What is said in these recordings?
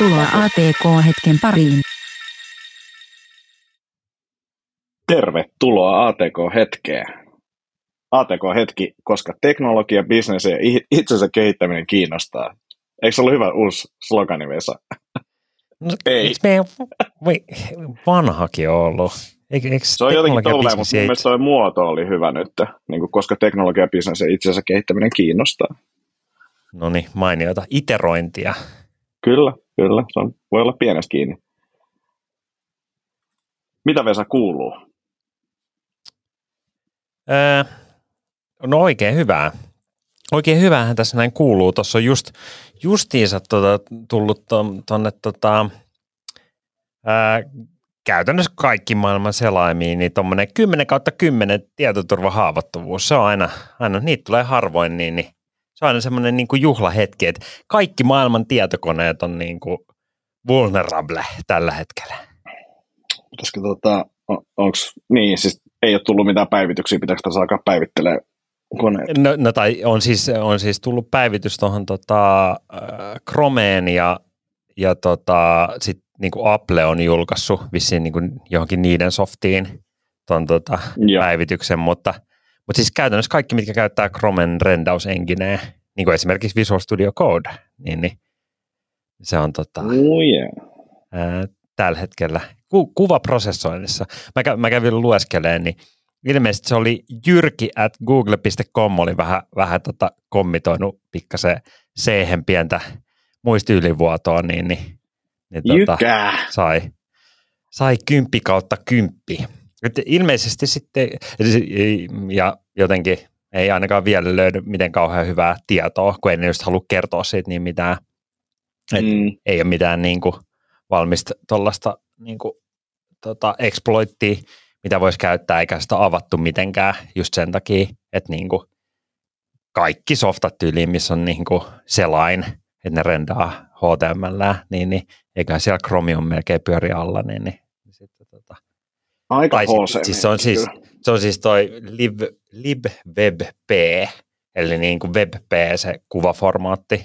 Tervetuloa ATK-hetken pariin. Tervetuloa ATK-hetkeen. ATK-hetki, koska teknologia, bisnes ja itsensä kehittäminen kiinnostaa. Eikö se ollut hyvä uusi slogani, Vesa? No, Ei. Eikö meidän voi, vanhakin ollut? Eikö, eikö se on jotenkin tolleen, mutta mielestäni tuo muoto oli hyvä nyt, niin kuin, koska teknologia, bisnes ja itsensä kehittäminen kiinnostaa. No niin, mainiota. Iterointia. Kyllä, kyllä. Se on, voi olla pienestä kiinni. Mitä Vesa kuuluu? Öö, no oikein hyvää. Oikein hyvähän tässä näin kuuluu. Tuossa on just, justiinsa tota, tullut tuonne tota, käytännössä kaikki maailman selaimiin, niin tuommoinen 10 kautta 10 tietoturvahaavoittuvuus, se on aina, aina niitä tulee harvoin, niin, niin se on aina semmoinen niin kuin juhlahetki, että kaikki maailman tietokoneet on niin kuin vulnerable tällä hetkellä. Pitäisikö tota, on, onks, niin siis ei ole tullut mitään päivityksiä, pitääkö tässä alkaa päivittelee koneet? No, no tai on siis, on siis tullut päivitys tuohon tota, äh, Chromeen ja, ja tota, sitten niin kuin Apple on julkaissut vissiin niin kuin johonkin niiden softiin ton tota, päivityksen, mutta, mutta siis käytännössä kaikki, mitkä käyttää Chromen rendausengineä, niin kuin esimerkiksi Visual Studio Code, niin, niin se on tota, oh yeah. ää, tällä hetkellä ku, kuvaprosessoinnissa. Mä, mä kävin lueskeleen, niin ilmeisesti se oli jyrki at google.com oli vähän, vähän tota kommitoinut pikkasen c pientä muistiylivuotoa, niin, niin niin tuota, sai, sai kymppi kautta kymppi. Et ilmeisesti sitten, ja jotenkin ei ainakaan vielä löydy miten kauhean hyvää tietoa, kun ei ne just halua kertoa siitä niin mitään. Et mm. Ei ole mitään niin kuin, valmista tuollaista niin kuin, tota, exploittia, mitä voisi käyttää, eikä sitä avattu mitenkään just sen takia, että niin kuin, kaikki softat tyyliin, missä on niin kuin selain, että ne rendaa HTML, niin, niin eikä siellä Chromium melkein pyöri alla, niin, niin, Aika tai sit, siis se, on siis, se on siis toi lib, libwebp, eli niin kuin WebP se kuvaformaatti,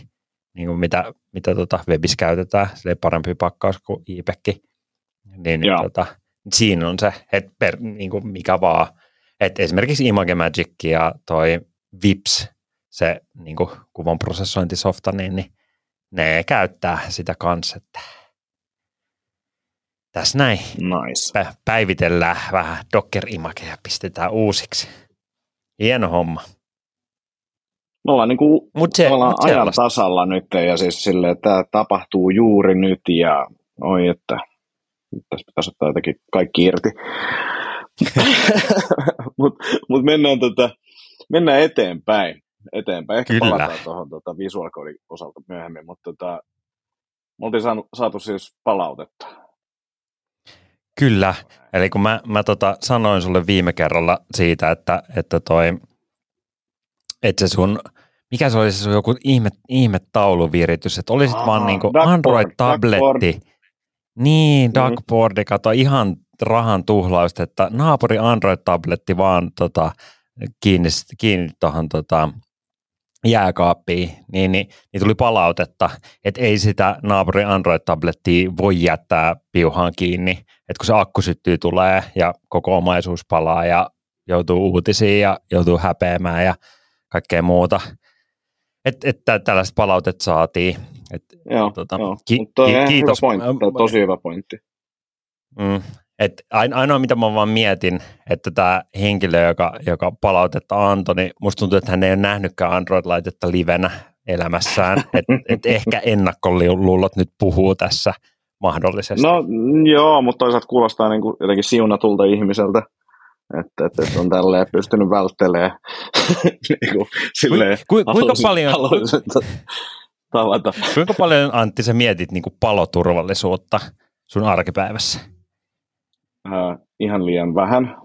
niin kuin mitä, mitä tota webissä käytetään, se parempi pakkaus kuin IPEC. Niin, tota, siinä on se, että per, niin kuin mikä vaan, että esimerkiksi ImageMagick ja toi VIPS, se niin kuin kuvan prosessointisofta, niin, niin ne käyttää sitä kanssa, että tässä näin nice. päivitellään vähän Docker-imageja ja pistetään uusiksi. Hieno homma. Me ollaan, niin kuin, mut se, ollaan mut ajan sellaista. tasalla nyt ja siis sille, että tämä tapahtuu juuri nyt ja oi, että tässä pitäisi ottaa jotenkin kaikki irti. Mutta mut mennään, tota, mennään eteenpäin eteenpäin. Ehkä Kyllä. palataan tuohon tuota, Visual osalta myöhemmin, mutta tota, me oltiin saanut, saatu siis palautetta. Kyllä, eli kun mä, mä tota sanoin sulle viime kerralla siitä, että, että toi, että se sun, mikä se oli se sun joku ihme, ihme tauluviritys, että olisit Aa, vaan niinku Android-tabletti. Niin, mm-hmm. Duckboardi, kato ihan rahan tuhlausta, että naapuri Android-tabletti vaan tota, kiinni, kiinni tuohon tota, jääkaappiin, niin, niin, niin tuli palautetta, että ei sitä naapurin Android-tablettia voi jättää piuhaan kiinni, että kun se akku syttyy tulee ja koko omaisuus palaa ja joutuu uutisiin ja joutuu häpeämään ja kaikkea muuta. Että et, tällaiset palautet saatiin. Et, joo, tota, joo. Ki- ki- kiitos. Hyvä pointti, tosi hyvä pointti. Mm, et ainoa, mitä mä vaan mietin, että tämä henkilö, joka, joka palautetta antoi, niin musta tuntuu, että hän ei ole nähnytkään Android-laitetta livenä elämässään. että et ehkä ennakkoluulot nyt puhuu tässä mahdollisesti. No joo, mutta toisaalta kuulostaa niin kuin jotenkin siunatulta ihmiseltä. Että, että, että on tälleen pystynyt välttelemään. niin kuin, silleen, Ku, ku, kuinka paljon, tavata. Kuinka paljon Antti sä mietit niin kuin paloturvallisuutta sun arkipäivässä? Äh, ihan liian vähän.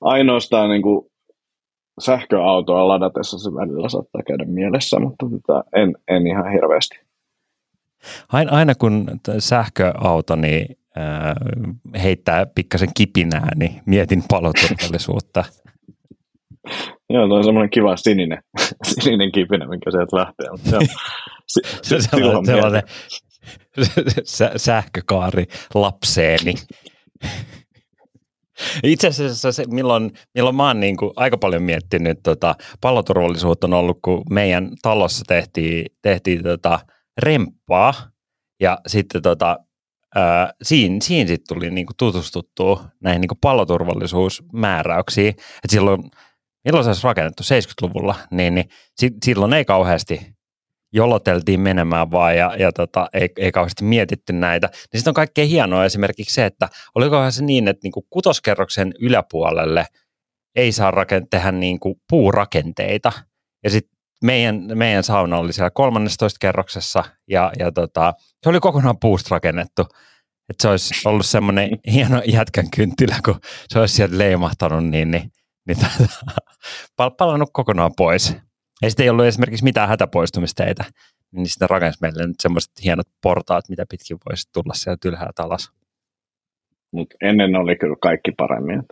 Ainoastaan niin kuin sähköautoa ladatessa se välillä saattaa käydä mielessä, mutta tota, en, en ihan hirveästi. Aina, aina kun sähköauto niin, äh, heittää pikkasen kipinää, niin mietin paloturvallisuutta. Joo, toi on semmoinen kiva sininen, sininen kipinä, minkä sieltä lähtee. Mutta joo, se, sellainen, sellainen sähkökaari lapseeni. Itse asiassa se, milloin, milloin mä oon niin kuin aika paljon miettinyt, tota, palloturvallisuutta on ollut, kun meidän talossa tehtiin, tehtiin tota, remppaa. Ja sitten tota, ää, siinä, siinä sitten tuli niin kuin tutustuttua näihin niin kuin palloturvallisuusmääräyksiin. Et silloin, milloin se olisi rakennettu? 70-luvulla, niin, niin si, silloin ei kauheasti joloteltiin menemään vaan ja, ja tota, ei, ei kauheasti mietitty näitä. Niin sitten on kaikkein hienoa esimerkiksi se, että olikohan se niin, että niinku kutoskerroksen yläpuolelle ei saa rakent- tehdä niinku puurakenteita. Ja sitten meidän, meidän sauna oli siellä 13 kerroksessa ja, ja tota, se oli kokonaan puusta rakennettu. Että se olisi ollut semmoinen hieno jätkän kynttilä, kun se olisi sieltä leimahtanut, niin, niin, niin tota, palannut kokonaan pois. Ja sitten ei ollut esimerkiksi mitään hätäpoistumisteitä, niin sitten rakensi meille nyt semmoiset hienot portaat, mitä pitkin voisi tulla sieltä ylhäältä alas. Mutta ennen oli kyllä kaikki paremmin.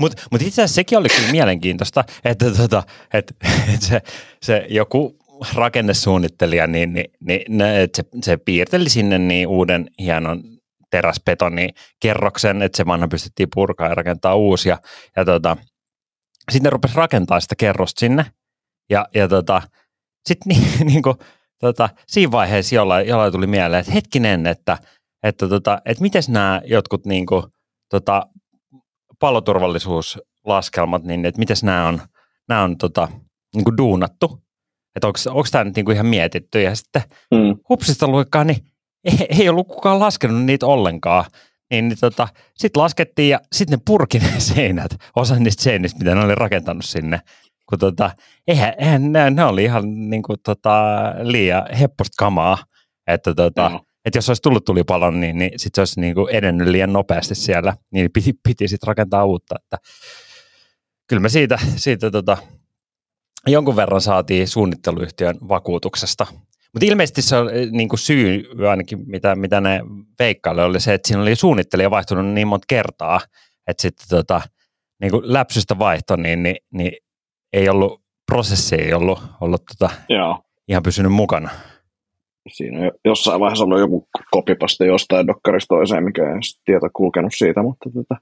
Mutta mut itse asiassa sekin oli kyllä mielenkiintoista, että, tota, että, että se, se joku rakennesuunnittelija, niin, niin, niin että se, se piirteli sinne niin uuden hienon teräsbetoni kerroksen, että se vanha pystyttiin purkaa ja rakentaa uusia. Ja tota, sitten ne rupesi rakentaa sitä kerrosta sinne, ja, ja tota, sitten niin, niin kuin, tota, siinä vaiheessa jollain, jollain tuli mieleen, että hetkinen, että, että, tota, että miten nämä jotkut niin kuin, tota, paloturvallisuuslaskelmat, niin että miten nämä on, nämä on tota, niin kuin duunattu, että onko tämä nyt niin kuin ihan mietitty, ja sitten mm. hupsista luikkaa, niin ei, ei ollut kukaan laskenut niitä ollenkaan, niin, niin tota, sitten laskettiin ja sitten ne purki ne seinät, osa niistä seinistä, mitä ne oli rakentanut sinne kun tota, eihän, eihän ne, ne, oli ihan niin kuin, tota, liian hepposta kamaa, että tota, mm. että jos olisi tullut tulipalon, niin, niin sitten se olisi niin kuin edennyt liian nopeasti siellä, niin piti, piti sitten rakentaa uutta, että kyllä me siitä, siitä tota, jonkun verran saatiin suunnitteluyhtiön vakuutuksesta. Mutta ilmeisesti se on niin kuin syy ainakin, mitä, mitä ne veikkaille oli se, että siinä oli suunnittelija vaihtunut niin monta kertaa, että sitten tota, niin kuin läpsystä vaihto, niin, niin, niin ei ollut, prosessi ei ollut, ollut tota, Joo. ihan pysynyt mukana. Siinä on jossain vaiheessa ollut joku kopipaste jostain dokkarista toiseen, mikä ei tieto kulkenut siitä, mutta tota,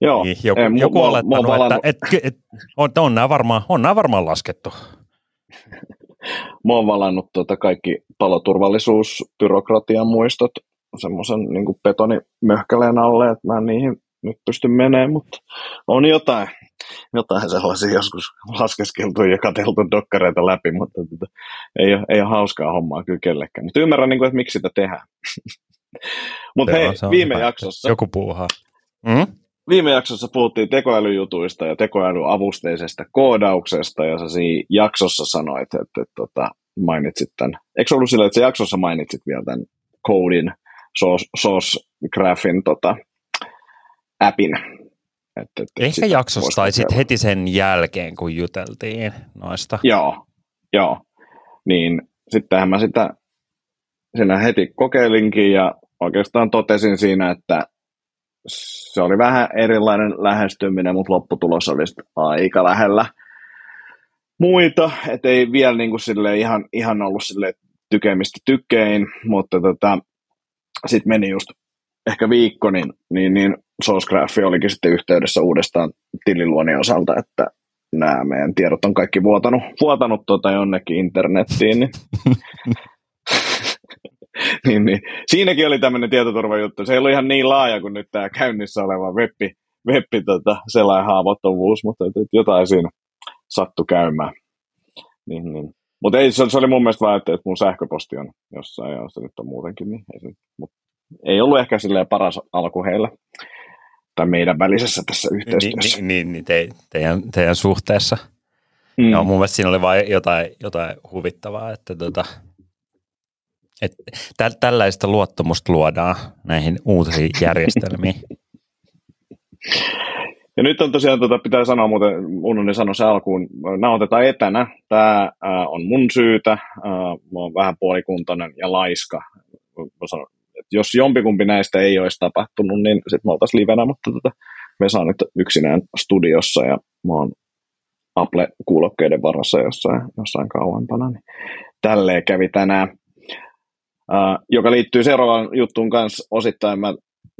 Joo, niin, joku, ei, joku mua, olettanut, mua että et, et, on, on, nämä varmaan, on nämä varmaan laskettu. Mä oon valannut tuota kaikki paloturvallisuusbyrokratian muistot semmoisen niin betonimöhkäleen alle, että mä en niihin nyt pysty menemään, mutta on jotain jotain sellaisia joskus laskeskeltu ja katseltu dokkareita läpi, mutta tota, ei, ole, ei ole hauskaa hommaa kyllä kellekään. Mutta ymmärrän, niin kuin, että miksi sitä tehdään. mutta hei, viime hyvä. jaksossa... Joku puuhaa. Mm? Viime jaksossa puhuttiin tekoälyjutuista ja tekoälyavusteisesta koodauksesta, ja sä siinä jaksossa sanoit, että, että, että tota, mainitsit tämän. Eikö ollut sillä, että se jaksossa mainitsit vielä tämän koodin, source, source graphin tota, appin, että, että Ehkä jaksossa tai sitten heti sen jälkeen, kun juteltiin noista. Joo, joo. Niin sittenhän mä sitä siinä heti kokeilinkin ja oikeastaan totesin siinä, että se oli vähän erilainen lähestyminen, mutta lopputulos oli aika lähellä muita, että ei vielä niin kuin sille ihan, ihan ollut sille tykemistä tykkein, mutta tota, sitten meni just ehkä viikko, niin, niin, niin Sourcegraph olikin sitten yhteydessä uudestaan tililuonnin osalta, että nämä meidän tiedot on kaikki vuotanut, vuotanut tuota jonnekin internettiin. Niin, niin, niin. Siinäkin oli tämmöinen tietoturvajuttu. Se ei ollut ihan niin laaja kuin nyt tämä käynnissä oleva webbi, webbi tota, sellainen haavoittuvuus, mutta jotain siinä sattu käymään. Niin, niin. Mutta ei, se, se, oli mun mielestä vaan, että, että mun sähköposti on jossain ja se nyt on muutenkin, niin ei, se, mut ei ollut ehkä paras alku heillä tai meidän välisessä tässä yhteistyössä. Niin, niin, niin te, teidän, teidän suhteessa. Mm. Joo, mun mielestä siinä oli vain jotain, jotain huvittavaa, että tota, et, tä, tällaista luottamusta luodaan näihin uusiin järjestelmiin. Ja nyt on tosiaan, tota, pitää sanoa muuten, unohdin sanoa se alkuun, nautetaan etänä. Tämä äh, on mun syytä, äh, mä oon vähän puolikuntainen ja laiska. Mä sanon, että jos jompikumpi näistä ei olisi tapahtunut, niin sitten me oltaisiin livenä, mutta tota, me saan nyt yksinään studiossa ja mä oon Apple-kuulokkeiden varassa jossain, jossain kauempana, niin tälleen kävi tänään. uh, joka liittyy seuraavaan juttuun kanssa osittain mä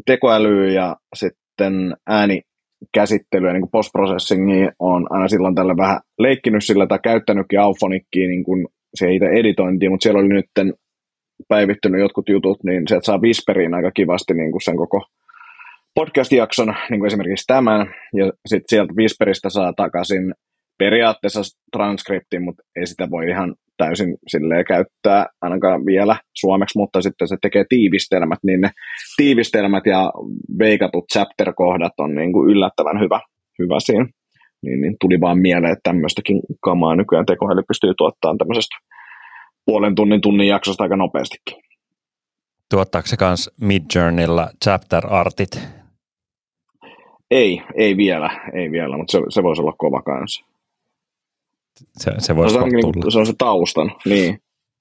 tekoälyyn ja sitten äänikäsittelyä, niin postprocessingia on aina silloin tällä vähän leikkinyt sillä tai käyttänytkin Auphonicia niin kuin se itse editointiin, mutta siellä oli nyt päivittynyt jotkut jutut, niin sieltä saa Whisperiin aika kivasti niin kuin sen koko podcast-jakson, niin kuin esimerkiksi tämän, ja sitten sieltä Whisperistä saa takaisin periaatteessa transkriptin, mutta ei sitä voi ihan täysin silleen käyttää ainakaan vielä suomeksi, mutta sitten se tekee tiivistelmät, niin ne tiivistelmät ja veikatut chapter-kohdat on niin kuin yllättävän hyvä, hyvä siinä. Niin, niin tuli vaan mieleen, että tämmöistäkin kamaa nykyään tekoäly pystyy tuottamaan tämmöisestä puolen tunnin tunnin jaksosta aika nopeastikin. Tuottaako se myös Midjourneylla chapter-artit? Ei, ei vielä, ei vielä, mutta se, se voisi olla kova kanssa. Se, se voisi se, on, niin, se on se taustan, niin.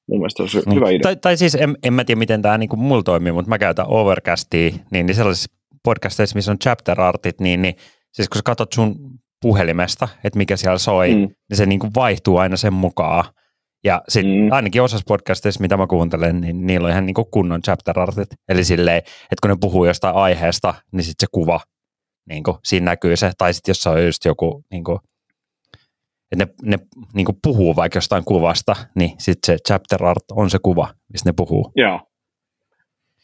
Mun mielestä se on niin. hyvä idea. Tai, tai siis en, en mä tiedä, miten tämä niin mulla toimii, mutta mä käytän Overcastia, niin, niin sellaisissa podcasteissa, missä on chapter-artit, niin, niin siis kun sä katsot sun puhelimesta, että mikä siellä soi, mm. niin se niin kuin vaihtuu aina sen mukaan. Ja sitten mm. ainakin osassa podcasteissa, mitä mä kuuntelen, niin niillä on ihan niin kunnon chapter-artit. Eli silleen, että kun ne puhuu jostain aiheesta, niin sitten se kuva, niin kuin, siinä näkyy se. Tai sitten jos on just joku, niin kuin, että ne, ne niin kuin puhuu vaikka jostain kuvasta, niin sitten se chapter art on se kuva, missä ne puhuu. Joo.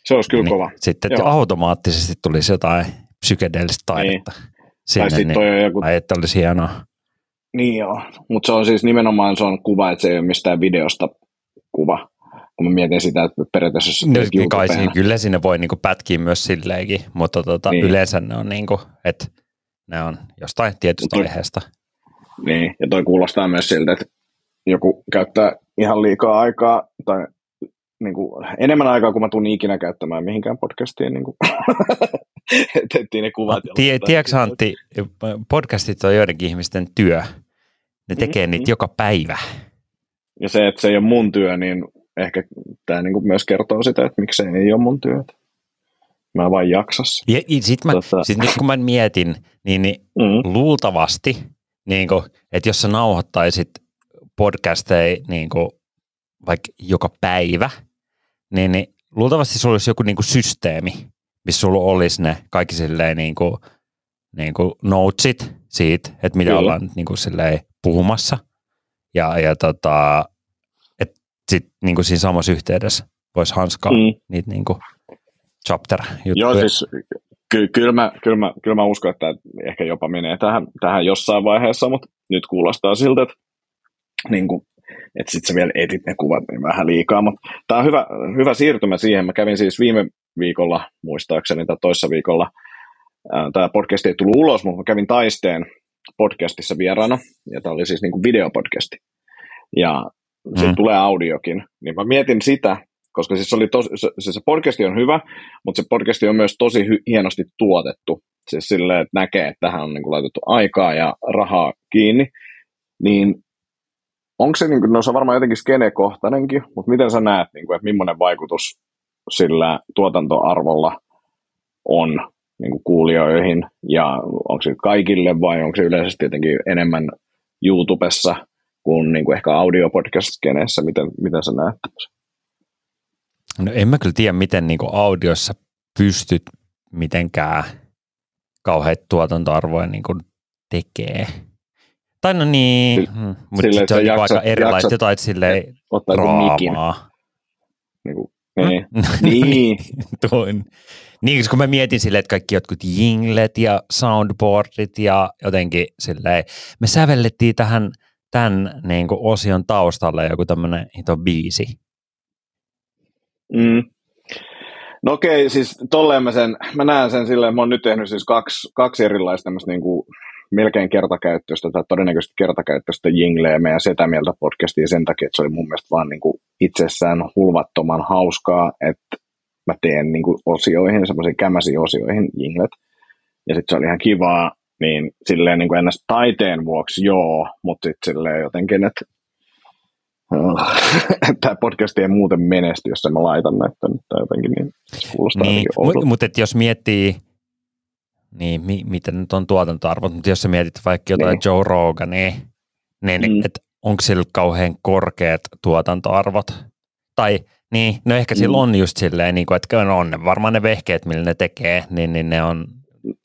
Se olisi kyllä niin, kova. Sitten että automaattisesti tulisi jotain psykedeellistä taidetta. Niin. Sinne, tai sitten niin, joku... että olisi hienoa. Niin joo, mutta se on siis nimenomaan se on kuva, että se ei ole mistään videosta kuva. Kun mä mietin sitä, että periaatteessa... No, niin kai siinä, kyllä sinne voi niinku pätkiä myös silleenkin, mutta tota, niin. yleensä ne on niinku, että ne on jostain tietystä Mut, aiheesta. Niin, ja toi kuulostaa myös siltä, että joku käyttää ihan liikaa aikaa tai niin kuin, enemmän aikaa kuin mä tuun ikinä käyttämään mihinkään podcastiin. Niin kuin. Tettiin ne kuvat. Tie, tiedätkö Antti, podcastit on joidenkin ihmisten työ. Ne tekee mm-hmm. niitä joka päivä. Ja se, että se ei ole mun työ, niin ehkä tämä niin myös kertoo sitä, että miksi se ei ole mun työtä. Mä vain jaksas. Ja sitten tota... sit nyt kun mä mietin, niin, niin mm-hmm. luultavasti, niin kuin, että jos sä nauhoittaisit podcasteja niin kuin, vaikka joka päivä, niin, niin luultavasti sulla olisi joku niin kuin systeemi, missä sulla olisi ne kaikki silleen niin kuin, niin kuin notesit siitä, että mitä Kyllä. ollaan niin kuin silleen puhumassa. Ja, ja tota, että sitten niin kuin siinä samassa yhteydessä voisi hanskaa mm. niitä niin kuin chapter-juttuja. Joo, siis ky- kyllä, mä, kyllä, mä, kyllä mä uskon, että ehkä jopa menee tähän, tähän jossain vaiheessa, mutta nyt kuulostaa siltä, että niin kuin, että sitten sä vielä etit ne kuvat niin vähän liikaa, mutta tämä on hyvä, hyvä siirtymä siihen. Mä kävin siis viime viikolla, muistaakseni, tai toissa viikolla, tämä podcast ei tullut ulos, mutta mä kävin taisteen podcastissa vieraana, ja tämä oli siis niin kuin videopodcasti, ja se mm. tulee audiokin, niin mä mietin sitä, koska siis oli tosi, se, se podcasti on hyvä, mutta se podcasti on myös tosi hy, hienosti tuotettu, siis silleen, että näkee, että tähän on niin kuin laitettu aikaa ja rahaa kiinni, niin onko se, niin kuin, no se on varmaan jotenkin skenekohtainenkin, mutta miten sä näet, niin kuin, että millainen vaikutus sillä tuotantoarvolla on niin kuin kuulijoihin, ja onko se kaikille vai onko se yleisesti tietenkin enemmän YouTubessa kuin, niin kuin ehkä audiopodcast-skeneessä, miten, miten sä näet No en mä kyllä tiedä, miten niin kuin audiossa pystyt mitenkään kauheat tuotantoarvoja niin kuin tekee. Tai no niin, hmm, mutta se on jaksat, aika erilaista, jotain silleen draamaa. Niin, kuin, niin. niin. Tuin. Niin, kun mä mietin silleen, että kaikki jotkut jinglet ja soundboardit ja jotenkin silleen, me sävellettiin tähän tämän niin kuin osion taustalle joku tämmöinen hito biisi. Mm. No okei, siis tolleen mä sen, mä näen sen silleen, mä oon nyt tehnyt siis kaksi, kaksi erilaista tämmöistä niin kuin melkein kertakäyttöistä tai todennäköisesti kertakäyttöistä jingleä meidän Setä Mieltä podcastia sen takia, että se oli mun mielestä vaan niin kuin itsessään hulvattoman hauskaa, että mä teen niin kuin osioihin, semmoisiin kämäsiin osioihin jinglet. Ja sitten se oli ihan kivaa, niin silleen niin kuin ennäs taiteen vuoksi joo, mutta sitten silleen jotenkin, että tämä podcast ei muuten menesty, jos mä laitan näitä tai jotenkin, niin kuulostaa niin, Mutta mut jos miettii, niin mi, miten nyt on tuotantoarvot, mutta jos sä mietit vaikka jotain niin. Joe Rogania, niin mm. että onko sillä kauhean korkeat tuotantoarvot? Tai Niin, no ehkä sillä on just silleen, niin kuin, että on ne varmaan ne vehkeet, millä ne tekee, niin, niin ne on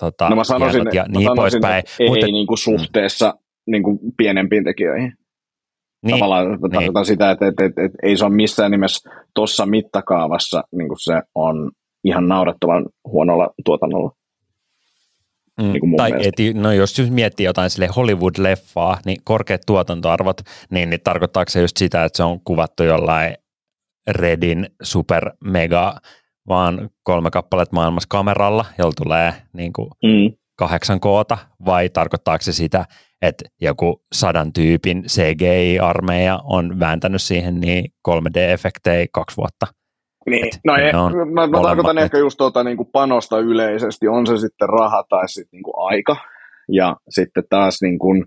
tota, No mä sanoisin, ja mä niin sanoisin poispäin. että ei Mutta, niin kuin suhteessa niin kuin pienempiin tekijöihin. niin, Tavallaan tarkoitan sitä, että, että, että, että ei se ole missään nimessä tuossa mittakaavassa, niin kuin se on ihan naurettavan huonolla tuotannolla. Mm, niin kuin mun tai mielestä. et, no jos miettii jotain sille Hollywood-leffaa, niin korkeat tuotantoarvot, niin, niin tarkoittaako se just sitä, että se on kuvattu jollain Redin super mega vaan kolme kappaletta maailmassa kameralla, jolla tulee niin kuin Mm. kahdeksan koota, vai tarkoittaako se sitä, että joku sadan tyypin CGI-armeija on vääntänyt siihen niin 3D-efektejä kaksi vuotta? Niin, Et no ei, on mä, mä tarkoitan ehkä just tuota niin kuin panosta yleisesti, on se sitten raha tai sitten niin kuin aika. Ja sitten taas niin kuin,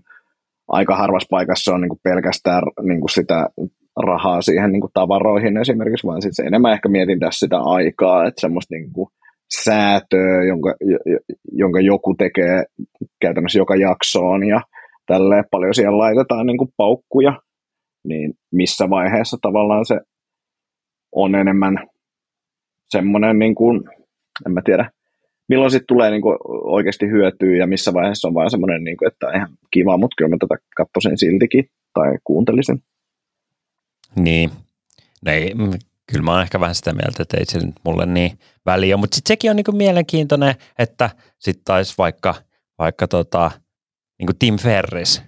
aika harvassa paikassa on niin kuin pelkästään niin kuin sitä rahaa siihen niin kuin tavaroihin esimerkiksi, vaan sitten se enemmän ehkä mietin tässä sitä aikaa, että semmoista niin kuin säätöä, jonka, jo- jo- jonka joku tekee käytännössä joka jaksoon ja tälleen paljon siihen laitetaan niin kuin paukkuja, niin missä vaiheessa tavallaan se on enemmän semmoinen, niin kuin, en mä tiedä, milloin sitten tulee niin kuin oikeasti hyötyä ja missä vaiheessa on vaan semmoinen, niin kuin, että ihan kiva, mutta kyllä mä tätä katsoisin siltikin tai kuuntelisin. Niin, no ei, mm, kyllä mä oon ehkä vähän sitä mieltä, että ei sillä nyt mulle niin väliä, mutta sitten sekin on niinku mielenkiintoinen, että sitten taisi vaikka, vaikka tota, niinku Tim Ferris,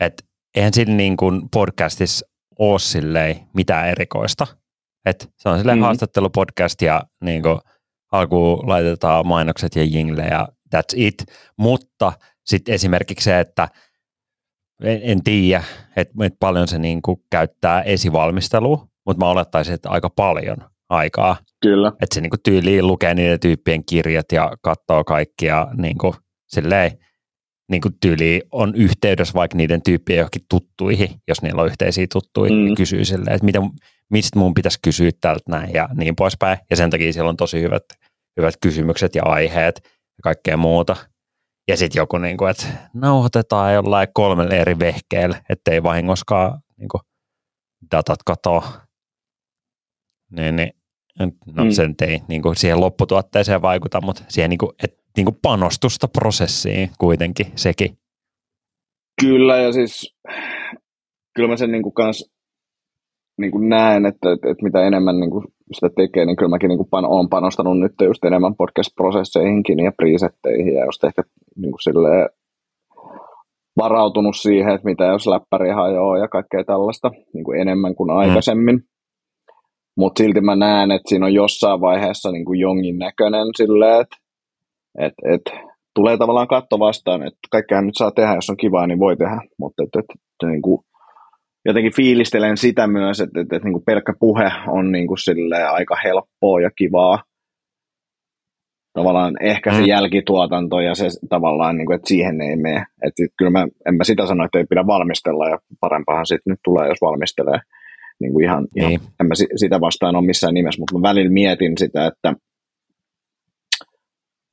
että eihän sillä niinku podcastissa ole mitään erikoista, että se on silleen mm. haastattelupodcast ja niinku alkuun laitetaan mainokset ja jingle ja that's it, mutta sitten esimerkiksi se, että en, en tiedä, että, että paljon se niin kuin käyttää esivalmistelua, mutta mä olettaisin, että aika paljon aikaa. Kyllä. Että se niin kuin tyyliin lukee niiden tyyppien kirjat ja katsoo kaikkia niin kuin, silleen, niin kuin tyyliin on yhteydessä vaikka niiden tyyppien johonkin tuttuihin, jos niillä on yhteisiä tuttuja, Mm. mm. niin kysyy silleen, että mitä, mistä mun pitäisi kysyä tältä näin ja niin poispäin. Ja sen takia siellä on tosi hyvät, hyvät kysymykset ja aiheet ja kaikkea muuta. Ja sitten joku, niin kuin, että nauhoitetaan jollain kolmelle eri vehkeellä, ettei vahingoskaan niin kuin, datat katoa. Niin, niin, no Mm. mm. sen ei niin kuin siihen lopputuotteeseen vaikuta, mutta siihen niin kuin, et, niin kuin panostusta prosessiin kuitenkin sekin. Kyllä, ja siis kyllä mä sen niin kuin kans niin kuin näen, että, että, että mitä enemmän niin kuin sitä tekee, niin kyllä mäkin niin kuin pan, olen panostanut nyt just enemmän podcast-prosesseihinkin ja presetteihin ja just ehkä niin kuin silleen varautunut siihen, että mitä jos läppäri hajoaa ja kaikkea tällaista niin kuin enemmän kuin aikaisemmin. Mm. Mutta silti mä näen, että siinä on jossain vaiheessa niin kuin jongin näköinen silleen, että et, et, tulee tavallaan katto vastaan, että kaikkea nyt saa tehdä, jos on kivaa, niin voi tehdä, mutta et, et, niin kuin, jotenkin fiilistelen sitä myös, että, että, että niin kuin pelkkä puhe on niin kuin silleen aika helppoa ja kivaa. Tavallaan ehkä se Mm. jälkituotanto ja se tavallaan, niin kuin, että siihen ei mene. Että kyllä mä, en mä sitä sano, että ei pidä valmistella ja parempahan sitten nyt tulee, jos valmistelee. Niin kuin ihan, ihan, Niin. en mä si- sitä vastaan ole missään nimessä, mutta mä välillä mietin sitä, että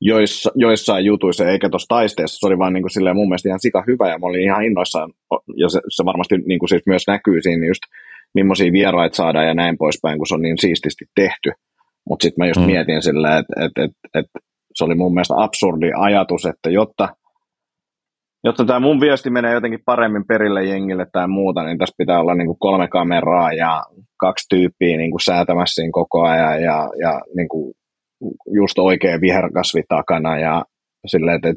joissa, joissain jutuissa, eikä tuossa taisteessa, se oli vaan niin kuin silleen mun mielestä ihan sika hyvä, ja mä olin ihan innoissaan, ja se, se varmasti niin kuin siis myös näkyy siinä just, millaisia vieraita saadaan ja näin poispäin, kun se on niin siististi tehty. Mutta sitten mä just mm. Mietin silleen, että et, et, et, se oli mun mielestä absurdi ajatus, että jotta, jotta tämä mun viesti menee jotenkin paremmin perille jengille tai muuta, niin tässä pitää olla niinku kolme kameraa ja kaksi tyyppiä niinku säätämässä siinä koko ajan ja, ja niinku just oikea viherkasvi takana ja silleen, että et,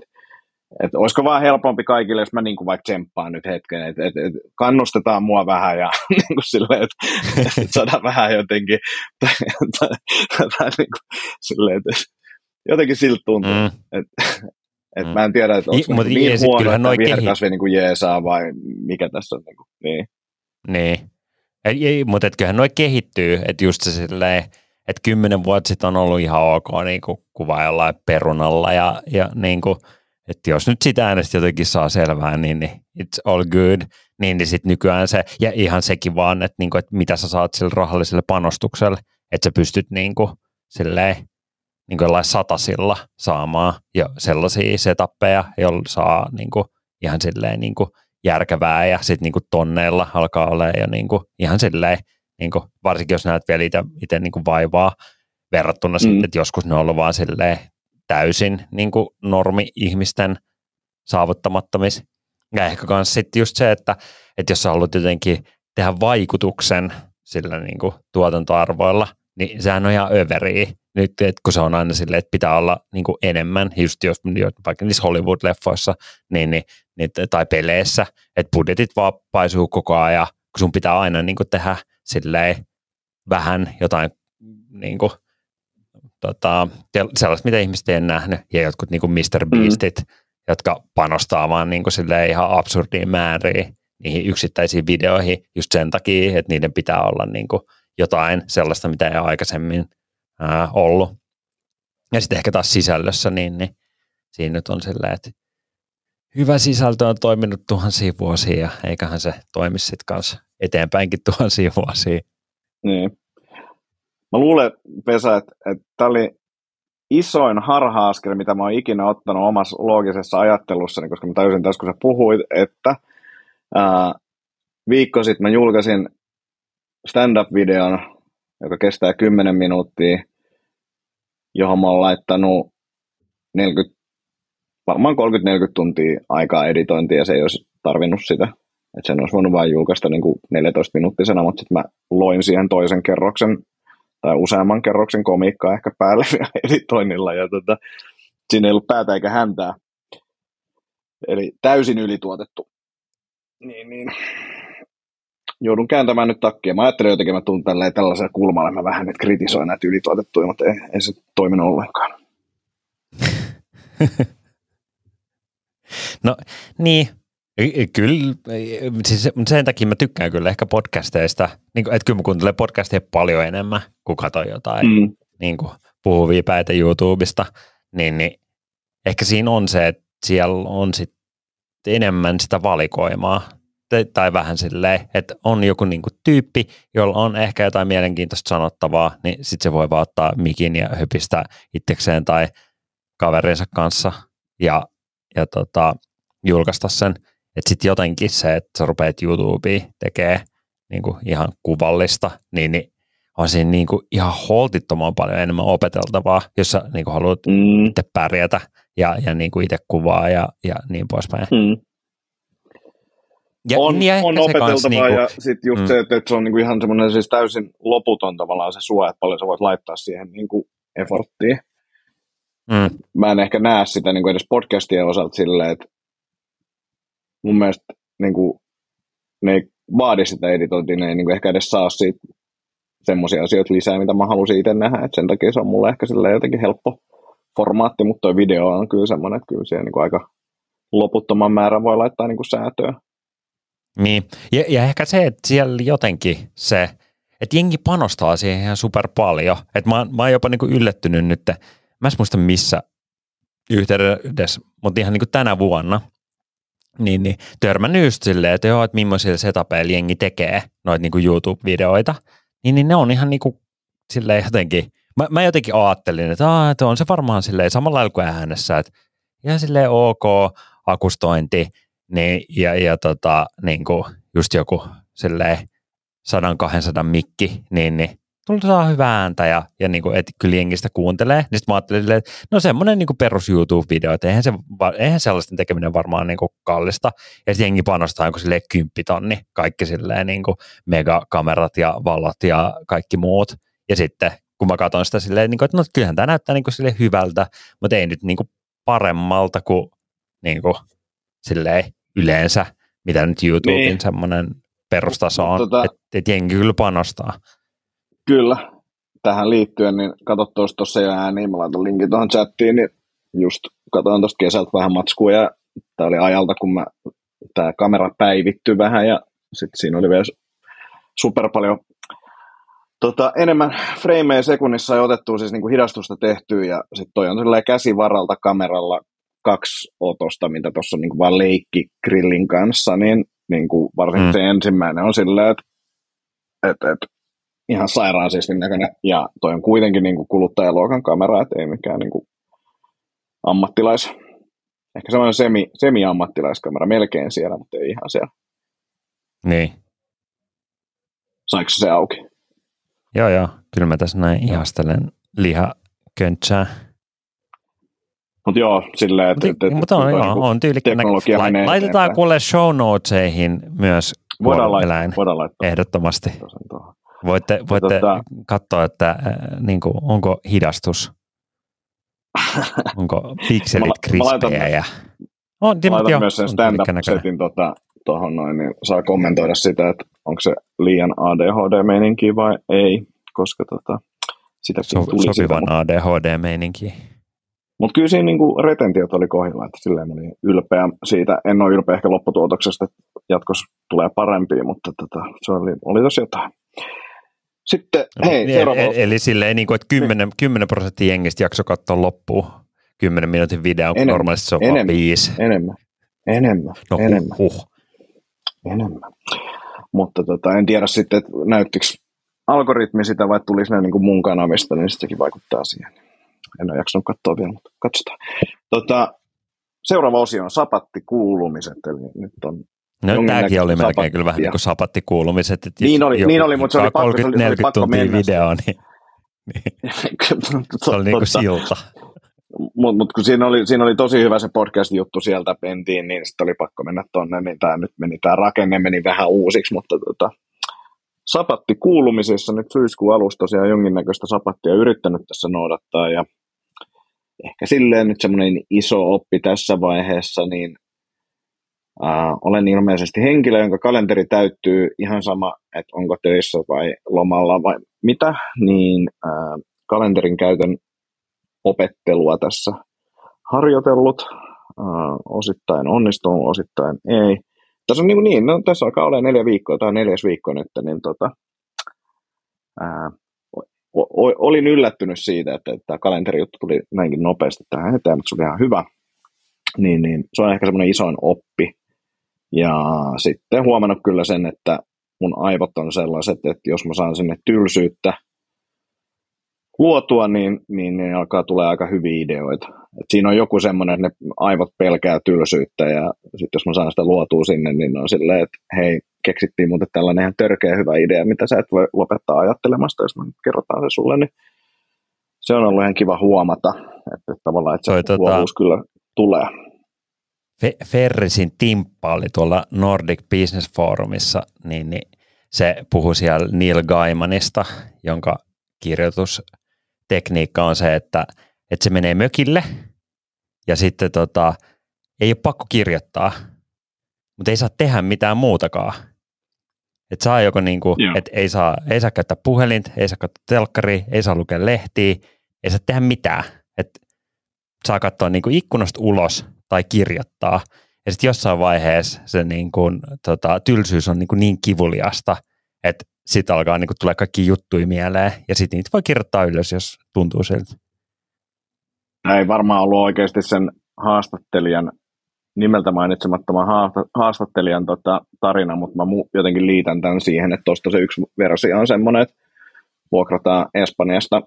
et olisiko vaan helpompi kaikille, jos mä niinku vaikka tsemppaan nyt hetken, että et, et kannustetaan mua vähän ja niinku silleen, että et saadaan vähän jotenkin, tai, tai, tai niinku silleen, että jotenkin siltä tuntuu. Mm. Et, et Mm. mä en tiedä, että onko Niin, niin, mut niin ja sit huono, että viherkasvi niin kuin jeesaa vai mikä tässä on. Niin, kuin, niin. Niin. Ei, ei, mutta kyllähän noi kehittyy, että just se silleen, että kymmenen vuotta sitten on ollut ihan ok niin kuin kuvaa jollain perunalla ja, ja niin kuin, että jos nyt sitä äänestä jotenkin saa selvää, niin, niin it's all good, niin, niin sitten nykyään se, ja ihan sekin vaan, että, niin kuin, että mitä sä saat sille rahalliselle panostukselle, että sä pystyt niin kuin, silleen, niin kuin jollain satasilla saamaan jo sellaisia setappeja, joilla saa niin kuin, ihan silleen niin kuin, järkevää ja sitten niin tonneilla alkaa olla jo niin kuin, ihan silleen niin kuin, varsinkin jos näet vielä itse niin kuin vaivaa verrattuna mm. sitten, että joskus ne on ollut vaan silleen täysin niin kuin normi-ihmisten saavuttamattomis. Ja ehkä myös sitten just se, että, että jos sä haluat jotenkin tehdä vaikutuksen sillä niin kuin tuotantoarvoilla, niin sehän on ihan överiä. Nyt, että kun se on aina silleen, että pitää olla niin kuin enemmän, just jos vaikka niissä Hollywood-leffoissa niin, niin, niin, tai peleissä, että budjetit vaan paisuu koko ajan, kun sun pitää aina niin kuin tehdä silleen vähän jotain niin kuin, tota, sellaista, mitä ihmiset ei nähnyt, ja jotkut niin kuin Mr. Mm. Beastit, mm. jotka panostaa vaan niin kuin ihan absurdiin määriin niihin yksittäisiin videoihin just sen takia, että niiden pitää olla niin kuin jotain sellaista, mitä ei aikaisemmin ää, ollut. Ja sitten ehkä taas sisällössä, niin, niin siinä nyt on silleen, että hyvä sisältö on toiminut tuhansia vuosia eiköhän se toimi sitten kanssa eteenpäinkin tuhansia vuosia. Niin. Mä luulen, Vesa, että, että tämä oli isoin harha-askel, mitä mä oon ikinä ottanut omassa loogisessa ajattelussani, koska mä täysin tässä, kun sä puhuit, että ää, viikko sitten mä julkaisin stand-up-videon, joka kestää 10 minuuttia, johon mä oon laittanut 40, varmaan 30-40 tuntia aikaa editointia, ja se ei olisi tarvinnut sitä. Että sen olisi voinut vain julkaista niin kuin 14 minuuttisena, mutta sitten mä loin siihen toisen kerroksen tai useamman kerroksen komiikkaa ehkä päälle editoinnilla, ja tota, siinä ei ollut päätä eikä häntää. Eli täysin ylituotettu. Niin, niin. Joudun kääntämään nyt takkia. Mä ajattelin jotenkin, että mä tuun tälleen tällaisella kulmalla, mä vähän nyt kritisoin näitä ylituotettuja, mutta ei, ei se toiminut ollenkaan. no niin, Kyllä, siis sen takia mä tykkään kyllä ehkä podcasteista, niin kuin, että kyllä mä kuuntelen podcasteja paljon enemmän, kun katson jotain mm. niin kuin puhuvia päitä YouTubesta, niin, niin ehkä siinä on se, että siellä on sit enemmän sitä valikoimaa, tai vähän silleen, että on joku niin kuin tyyppi, jolla on ehkä jotain mielenkiintoista sanottavaa, niin sitten se voi vaan ottaa mikin ja höpistä itsekseen tai kaverinsa kanssa ja, ja tota, julkaista sen – että sitten jotenkin se, että sä rupeat YouTubeen tekee niin kuin ihan kuvallista, niin, niin on siinä niin kuin ihan holtittoman paljon enemmän opeteltavaa, jos sä niin kuin haluat mm. itse pärjätä ja, ja niin kuin itse kuvaa ja, ja niin poispäin. Mm. Ja, on, niin on opeteltavaa niin kuin, ja sitten just mm. se, että, se on niin kuin ihan semmoinen siis täysin loputon tavallaan se sua, että paljon sä voit laittaa siihen niin kuin efforttiin. Mm. Mä en ehkä näe sitä niin kuin edes podcastien osalta silleen, että mun mielestä niin kuin, ne ei vaadi sitä editointia, ne ei niin kuin ehkä edes saa siitä semmoisia asioita lisää, mitä mä halusin itse nähdä, että sen takia se on mulle ehkä jotenkin helppo formaatti, mutta tuo video on kyllä semmoinen, että kyllä siihen niin kuin aika loputtoman määrän voi laittaa niin kuin säätöä. Niin, ja, ja ehkä se, että siellä jotenkin se, että jengi panostaa siihen ihan super paljon. Että mä, mä oon jopa niin kuin yllättynyt nyt, mä en muista missä yhteydessä, mutta ihan niin kuin tänä vuonna, niin, niin törmännyt just silleen, että joo, että millaisilla setupeilla jengi tekee noita niin YouTube-videoita, niin, niin ne on ihan niin kuin silleen jotenkin, mä, mä jotenkin ajattelin, että, aah, että on se varmaan silleen samalla lailla kuin äänessä, että ihan silleen ok akustointi, niin, ja, ja tota, niin kuin just joku silleen 100-200 mikki, niin, niin tulla saa hyvää ääntä ja, ja niin kuin, että kyllä jengistä kuuntelee. Niin sitten mä ajattelin, että no semmoinen niin perus YouTube-video, että eihän, se, eihän sellaisten tekeminen varmaan niin kuin kallista. Ja sitten jengi panostaa joku silleen kymppitonni, kaikki silleen niin kuin megakamerat ja valot ja kaikki muut. Ja sitten kun mä katson sitä silleen, niin kuin, että no kyllähän tämä näyttää niin kuin silleen hyvältä, mutta ei nyt niin kuin paremmalta kuin, niin kuin silleen yleensä, mitä nyt YouTuben niin. semmoinen perustaso on, tota, että et jengi kyllä panostaa. Kyllä, tähän liittyen, niin katso tuossa jo ääniin, mä laitan linkin tuohon chattiin, niin just katsoin tuosta kesältä vähän matskua ja tämä oli ajalta, kun mä, tämä kamera päivittyi vähän ja sitten siinä oli vielä super paljon tota, enemmän frameja sekunnissa ja otettu siis niin kuin hidastusta tehtyä ja sitten toi on käsivaralta kameralla kaksi otosta, mitä tuossa on niin kuin vaan leikki grillin kanssa, niin, niin kuin varsinkin mm. se ensimmäinen on silleen, että että, että ihan sairaan siis näköinen. Ja toi on kuitenkin niin kuin kuluttajaluokan kamera, että ei mikään niin kuin ammattilais, ehkä semmoinen semi, semi-ammattilaiskamera melkein siellä, mutta ei ihan siellä. Niin. Saiko se auki? Joo, joo. Kyllä mä tässä näin ihastelen lihaköntsää. Mutta joo, silleen, että... Mutta, et, mutta on, joo, on tyylikkä. teknologia Lai, menee laitetaan eteenpäin. kuule show notesihin myös Voidaan laittaa, voidaan laittaa Ehdottomasti. tuohon. Voitte, voitte tota- katsoa, että äh, niin kuin, onko hidastus, onko pikselit Mä la- mä krispejä. Ja... On, mutta Laitan myös sen stand-up-setin tota, tuohon noin, niin saa kommentoida sitä, että onko se liian ADHD-meininki vai ei, koska tota, sitä So, tuli sitä. sopivan Mutta ADHD-meininki. mut kyllä siinä niinku retentiot oli kohdilla, että silleen mä olin ylpeä siitä. En ole ylpeä ehkä lopputuotoksesta, että jatkossa tulee parempia, mutta tota, se oli, oli tosi jotain. Sitten, hei, Eli- seuraava. Eli, eli silleen, niin kuin, että 10, 10 prosenttia jengistä jakso katsoa loppuun. 10 minuutin video, Enemmän, normaalisti se on vain enemmän. viisi. Enemmän, enemmän, No enemmän. huh, huh. enemmän. Mutta tota, en tiedä sitten, että näyttikö algoritmi sitä vai tulisi ne niin kuin mun kanavista, niin sekin vaikuttaa siihen. En ole jaksanut katsoa vielä, mutta katsotaan. Tota, seuraava osio on sapattikuulumiset, eli nyt on No tämäkin oli melkein sapattia. kyllä vähän niin kuin sapattikuulumiset. Että Niin oli- joku niin oli, mutta se oli pakko- se oli- se oli 30-40 pakko tuntia mennä videoa, niin se oli niin kuin silta. Mutta mut kun siinä oli, siinä oli tosi hyvä se podcast-juttu sieltä pentiin, niin sitten oli pakko mennä tonne, niin tämä nyt meni, tämä rakenne meni vähän uusiksi, mutta tota, sapatti kuulumisessa nyt syyskuun alusta tosiaan jonkinnäköistä sapattia yrittänyt tässä noudattaa ja ehkä silleen nyt semmoinen iso oppi tässä vaiheessa, niin äh, olen ilmeisesti henkilö, jonka kalenteri täyttyy ihan sama, että onko töissä vai lomalla vai mitä, niin äh, kalenterin käytön opettelua tässä harjoitellut, äh, osittain onnistunut, osittain ei. Tässä on niin, niin no, tässä alkaa olla neljä viikkoa, tai neljäs viikko nyt, niin tota, o, olin yllättynyt siitä, että, että tämä kalenterijuttu tuli näinkin nopeasti tähän eteen, mutta se oli ihan hyvä. Niin, niin se on ehkä semmoinen isoin oppi. Ja sitten huomannut kyllä sen, että mun aivot on sellaiset, että jos mä saan sinne tylsyyttä luotua, niin, niin, niin alkaa tulee aika hyviä ideoita. Et siinä on joku semmoinen, että ne aivot pelkää tylsyyttä ja sitten jos mä saan sitä luotua sinne, niin on silleen, että hei, keksittiin muuten tällainen ihan törkeä hyvä idea, mitä sä et voi lopettaa ajattelemasta, jos me nyt kerrotaan se sulle, niin se on ollut ihan kiva huomata, että tavallaan, että Toi se tota- luovuus kyllä tulee. Fe- Ferrisin Timppa oli tuolla Nordic Business Forumissa, niin, niin se puhui siellä Neil Gaimanista, jonka kirjoitustekniikka on se, että, että se menee mökille ja sitten tota, ei ole pakko kirjoittaa, mutta ei saa tehdä mitään muutakaan. Et saa joko niinku, Joo. et ei, saa, ei saa käyttää puhelinta, ei saa katsoa telkkaria, ei saa lukea lehtiä, ei saa tehdä mitään. Saa katsoa niinku ikkunasta ulos tai kirjoittaa. Ja sitten jossain vaiheessa se niin kuin, tota, tylsyys on niin, kuin niin kivuliasta, että sitten alkaa niin kuin, tulee kaikki juttuja mieleen ja sitten niitä voi kirjoittaa ylös, jos tuntuu siltä. Ei varmaan ollut oikeasti sen haastattelijan nimeltä mainitsemattoman haasta- haastattelijan tota, tarina, mutta mä mu- jotenkin liitän tämän siihen, että tuosta se yksi versio on semmoinen, että vuokrataan Espanjasta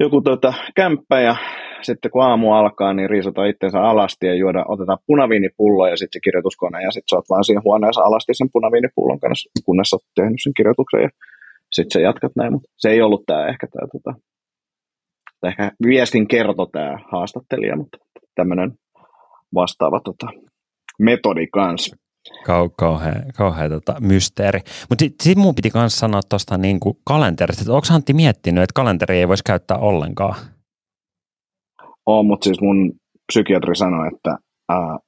joku tota, kämppä ja sitten kun aamu alkaa, niin riisutaan itsensä alasti ja juoda, otetaan punaviinipullo ja sitten se kirjoituskone ja sitten sä oot vaan siinä huoneessa alasti sen punaviinipullon kanssa, kunnes oot tehnyt sen kirjoituksen ja sitten sä jatkat näin, mutta se ei ollut tämä ehkä tämä tota, ehkä viestin kerto tämä haastattelija, mutta tämmöinen vastaava tota, metodi kanssa. Kau, kauhea, kauhea tota, mysteeri. Mutta sitten sit mun piti myös sanoa tuosta niinku kalenterista, että onko Antti miettinyt, että kalenteri ei voisi käyttää ollenkaan? On, mutta siis mun psykiatri sanoi, että ää,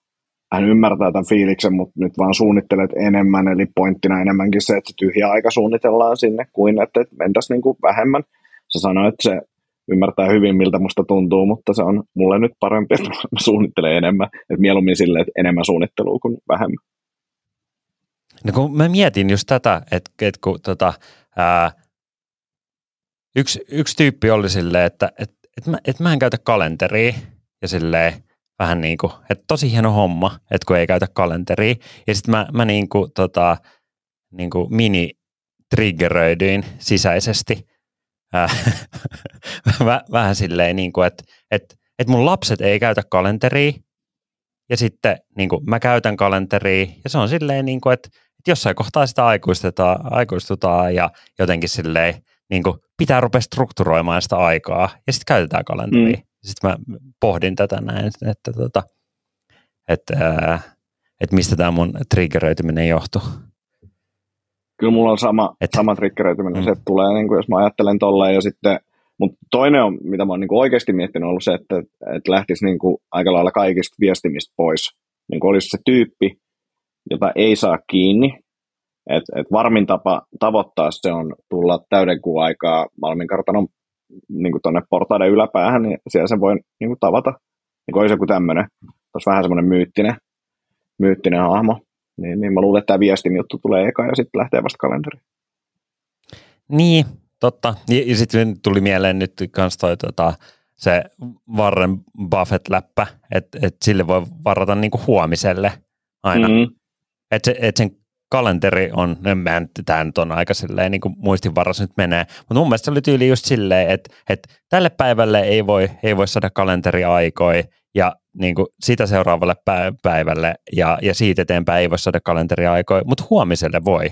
hän ymmärtää tämän fiiliksen, mutta nyt vaan suunnittelet enemmän, eli pointtina enemmänkin se, että se tyhjä aika suunnitellaan sinne, kuin että, mentäisiin niin kuin vähemmän. Se sanoi, että se ymmärtää hyvin, miltä musta tuntuu, mutta se on mulle nyt parempi, että mä suunnittelen enemmän. Että mieluummin silleen, että enemmän suunnittelua kuin vähemmän. No kun mä mietin just tätä, että, että kun tota, ää, yksi, yksi tyyppi oli silleen, että että että mä, että mä en käytä kalenteria ja silleen vähän niin kuin, että tosi hieno homma, että kun ei käytä kalenteria. Ja sitten mä, mä niin kuin, tota, niin kuin mini triggeröidyin sisäisesti. Vä- vähän silleen, niin kuin, että, että, että mun lapset ei käytä kalenteria ja sitten niin kuin, mä käytän kalenteria ja se on silleen, niin kuin, että jossain kohtaa sitä aikuistetaan, aikuistutaan ja jotenkin silleen niin kuin pitää rupea strukturoimaan sitä aikaa ja sitten käytetään kalenteria. Mm. Sitten mä pohdin tätä näin, että, tota, että, että mistä tämä mun triggeröityminen johtuu. Kyllä mulla on sama, Et, sama triggeröityminen, mm. se tulee, niin kuin, jos mä ajattelen tolleen ja sitten mutta toinen on, mitä mä oon niin oikeasti miettinyt, on ollut se, että, että lähtisi niin kuin aika lailla kaikista viestimistä pois. Niin kuin olisi se tyyppi, jota ei saa kiinni. Et, et varmin tapa tavoittaa se on tulla täyden kuun aikaa Malmin kartanon niin tuonne portaiden yläpäähän, niin siellä sen voi niin kuin tavata. Niin olisi joku tämmöinen, olisi vähän semmoinen myyttinen, myyttinen hahmo. Niin, niin mä luulen, että tämä viestin juttu tulee eka ja sitten lähtee vasta kalenteri. Niin, totta. Ja, ja sitten tuli mieleen nyt kans toi tota, se Warren Buffett-läppä, että et sille voi varata niinku huomiselle aina. Mm-hmm. Että se, et sen kalenteri on, tämä nyt on aika silleen niin kuin muistinvaras nyt menee, mutta mun mielestä se oli tyyli just silleen, että, että tälle päivälle ei voi, ei voi saada kalenteriaikoi ja niin kuin sitä seuraavalle päivälle ja, ja siitä eteenpäin ei voi saada kalenteriaikoi, mutta huomiselle voi.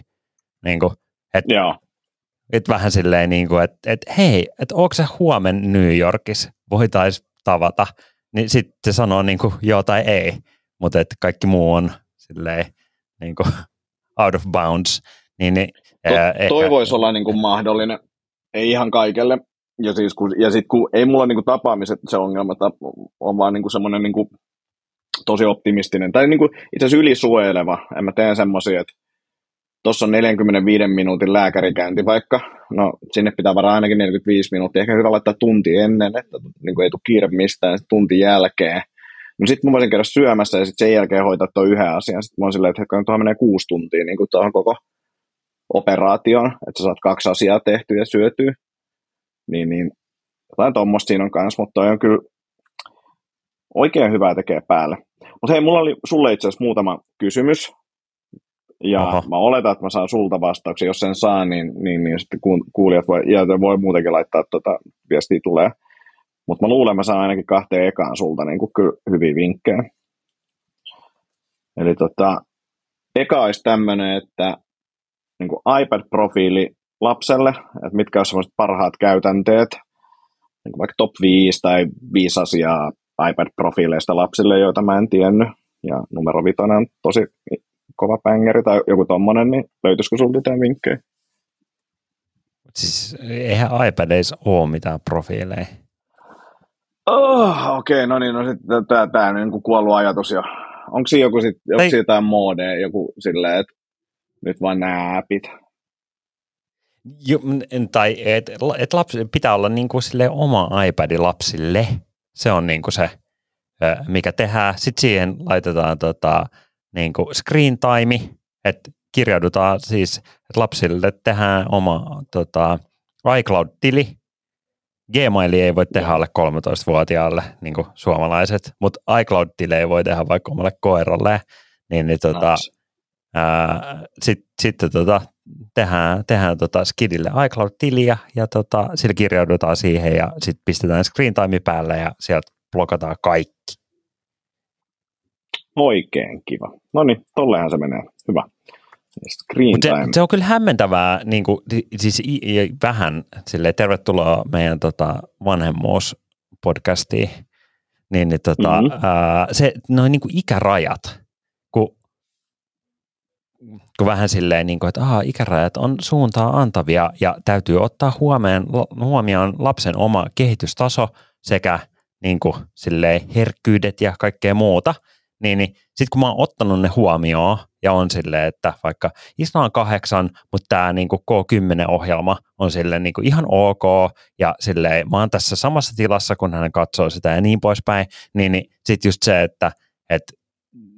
Niin kuin, et, Joo. Et vähän silleen, niin kuin, että, että hei, että onko se huomen New Yorkissa, voitaisiin tavata, niin sitten se sanoo niin kuin joo tai ei, mutta että kaikki muu on silleen niin kuin out of bounds. Niin, niin, to, ää, toi ehkä... voisi olla niin kuin mahdollinen, ei ihan kaikelle. Ja, siis kun, ja sitten kun ei mulla niin kuin tapaamiset se ongelma, että on vaan niin kuin semmoinen niin kuin tosi optimistinen, tai niin kuin itse asiassa ylisuojeleva. En mä tee semmoisia, että tuossa on 45 minuutin lääkärikäynti vaikka, no sinne pitää varaa ainakin 45 minuuttia, ehkä hyvä laittaa tunti ennen, että niin kuin ei tule kiire mistään, tunti jälkeen. No sitten mä voisin käydä syömässä ja sitten sen jälkeen hoitaa tuo yhden asian. Sitten mä oon silleen, että tuohon menee kuusi tuntia niin tuohon koko operaation, että sä saat kaksi asiaa tehtyä ja syötyä. Niin, niin jotain tuommoista siinä on kanssa, mutta toi on kyllä oikein hyvää tekee päälle. Mutta hei, mulla oli sulle itse asiassa muutama kysymys, ja Aha. mä oletan, että mä saan sulta vastauksen. Jos sen saa, niin, niin, niin sitten kuulijat voi, ja voi muutenkin laittaa tota, viestiä tulee. Mutta mä luulen, mä saan ainakin kahteen ekaan sulta niin kyllä hyviä vinkkejä. Eli tota, eka olisi tämmöinen, että niin iPad-profiili lapselle, että mitkä on semmoiset parhaat käytänteet, niin vaikka top 5 tai 5 asiaa iPad-profiileista lapsille, joita mä en tiennyt. Ja numero vitonen on tosi kova pängeri tai joku tommonen, niin löytyisikö sulta jotain vinkkejä? Siis eihän iPadeissa ole mitään profiileja. Oh, okei, okay, no niin, no sitten tämä, tämä on niin kuollut ajatus jo. Onko siinä joku sit, onko siinä jotain moodea, joku silleen, että nyt vaan nämä appit? Jo, tai että et lapsi, pitää olla niin kuin sille oma iPad lapsille. Se on niin kuin se, mikä tehdään. Sitten siihen laitetaan tota, niin kuin screen time, että kirjaudutaan siis, että lapsille tehdään oma tota, iCloud-tili. Gmail ei voi tehdä alle 13-vuotiaalle, niin kuin suomalaiset, mutta iCloud-tili ei voi tehdä vaikka omalle koiralle. Niin, niin tota, sitten sit, tota, tehdään, tehdään tota Skidille iCloud-tiliä ja tota, sillä kirjaudutaan siihen ja sitten pistetään screen time päälle ja sieltä blokataan kaikki. Oikein kiva. No niin, tollehan se menee. Hyvä. Screen se, se on kyllä hämmentävää, niin kuin, siis vähän silleen, tervetuloa meidän tota, vanhemmuuspodcastiin. Niin, niin tota, mm-hmm. ää, se, noin niin kuin ikärajat, kun, kun vähän silleen, niin kuin, että aha, ikärajat on suuntaa antavia ja täytyy ottaa huomioon, huomioon lapsen oma kehitystaso sekä niin kuin, silleen, herkkyydet ja kaikkea muuta – niin, niin sitten kun mä oon ottanut ne huomioon ja on silleen, että vaikka Isla on kahdeksan, mutta tämä niin K10-ohjelma on silleen niin ihan ok ja silleen mä oon tässä samassa tilassa, kun hän katsoo sitä ja niin poispäin, niin, niin sitten just se, että et,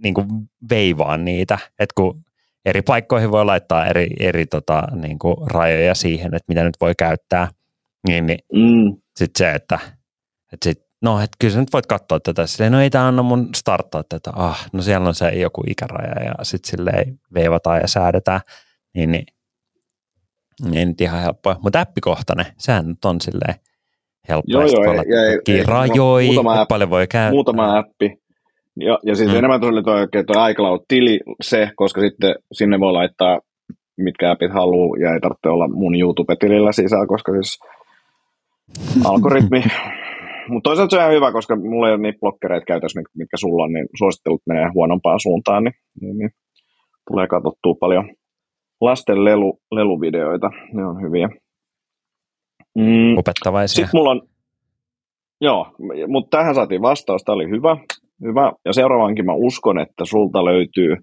niin kuin veivaan niitä, että kun eri paikkoihin voi laittaa eri, eri tota, niin kuin rajoja siihen, että mitä nyt voi käyttää, niin, niin mm. sitten se, että, että sit no et kyllä sä nyt voit katsoa tätä, silleen, no ei tämä anna mun starttaa tätä, ah, no siellä on se joku ikäraja ja sitten silleen veivataan ja säädetään, niin, niin ei nyt ihan helppoa, mutta appikohtainen, sehän nyt on silleen helppoa, joo, joo, ja, ja, ja, rajoja, muutama appi, paljon voi käyttää. Muutama appi, Ja, ja siis Mm. mm. enemmän tuli toi, toi iCloud-tili se, koska sitten sinne voi laittaa mitkä appit haluaa ja ei tarvitse olla mun YouTube-tilillä sisällä, koska siis algoritmi. Mutta toisaalta se on ihan hyvä, koska mulla ei ole niitä blokkereita käytössä, mit- mitkä sulla on, niin suosittelut menee huonompaan suuntaan, niin, niin, niin tulee katsottua paljon lasten lelu, leluvideoita, ne on hyviä. Mm, Opettavaisia. sitten mulla on, joo, mutta tähän saatiin vastaus, tämä oli hyvä, hyvä. Ja seuraavankin mä uskon, että sulta löytyy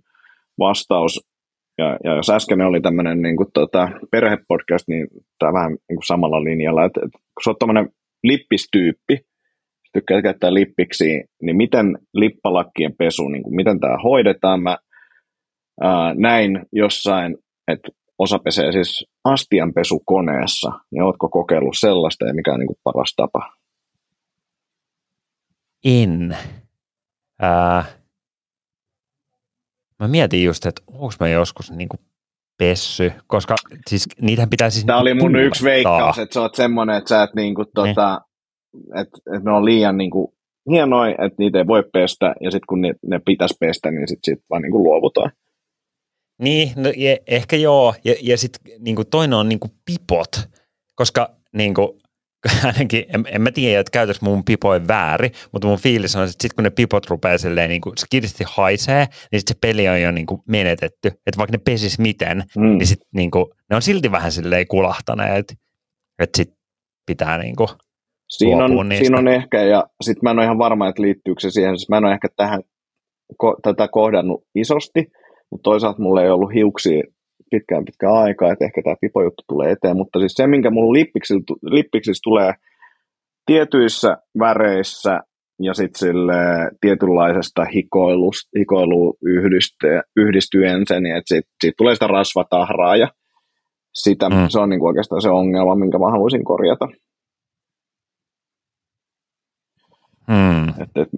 vastaus. Ja, ja jos äsken oli tämmöinen niin tota, perhepodcast, niin tämä vähän niin kuin samalla linjalla, että, että kun sä oot tämmöinen lippistyyppi, tykkää käyttää lippiksi, niin miten lippalakkien pesu, niin kuin, miten tämä hoidetaan? Mä ää, näin jossain, että osa pesee siis astianpesukoneessa, niin ootko kokeillut sellaista ja mikä on niin kuin paras tapa? En. Ää, mä mietin just, että onko mä joskus niinku pessy, koska siis niitähän pitää siis Tämä niinku oli mun yksi veikkaus, että sä oot semmoinen, että sä et niinku, tota, että, että ne on liian niinku, hienoja, että niitä ei voi pestä, ja sitten kun ne, ne pitäisi pestä, niin sitten sit vaan niinku luovutaan. Niin, no, ja, ehkä joo. Ja, ja sitten niinku toinen on niinku pipot, koska niinku, ainakin, en, en mä tiedä, että käytös mun pipoin väärin, mutta mun fiilis on, että sitten kun ne pipot rupeaa silleen niinku skidisti haisee, niin sit se peli on jo niinku menetetty. Että vaikka ne pesis miten, Mm. niin sit niinku, ne on silti vähän silleen kulahtaneet, että sit pitää niinku, Siinä on, niistä. siinä on ehkä, ja sitten mä en ole ihan varma, että liittyykö se siihen, siis mä en ole ehkä tähän, ko, tätä kohdannut isosti, mutta toisaalta mulla ei ollut hiuksia pitkään pitkään aikaa, että ehkä tämä pipojuttu tulee eteen, mutta siis se, minkä mulla lippiksillä, lippiksissä tulee tietyissä väreissä ja sitten sille tietynlaisesta hikoilusta, hikoilu yhdistyen sen, että siitä, siitä tulee sitä rasvatahraa ja sitä, Mm. se on niinku oikeastaan se ongelma, minkä mä haluaisin korjata. Hmm, Et, et,